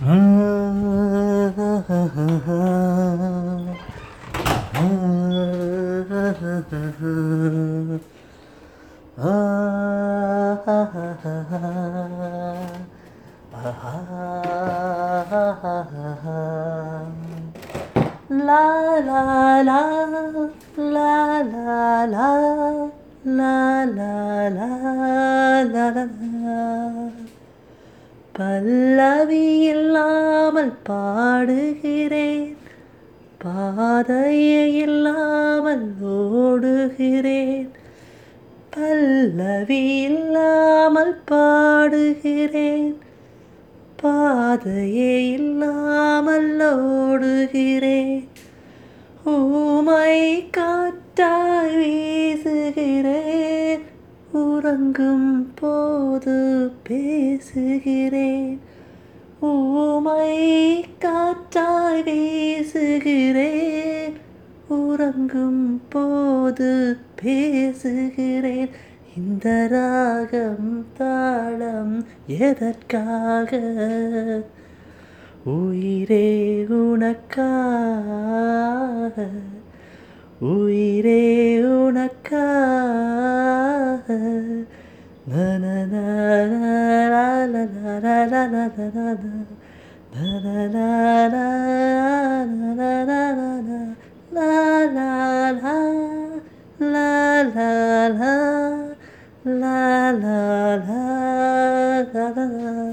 la la la la la la பல்லவி இல்லாமல் பாடுகிறேன். பாதையே இல்லாமல் ஓடுகிறேன். பல்லவி இல்லாமல் பாடுகிறேன். பாதையே இல்லாமல் ஓடுகிறேன். ஊமை காற்றாய் உறங்கும் போது பேசுகிறேன். ஊமை காற்றாய் வீசுகிறேன். உறங்கும் போது பேசுகிறேன். இந்த ராகம் தாளம் எதற்காக? உயிரே உனக்காக. உயிரே la la la la la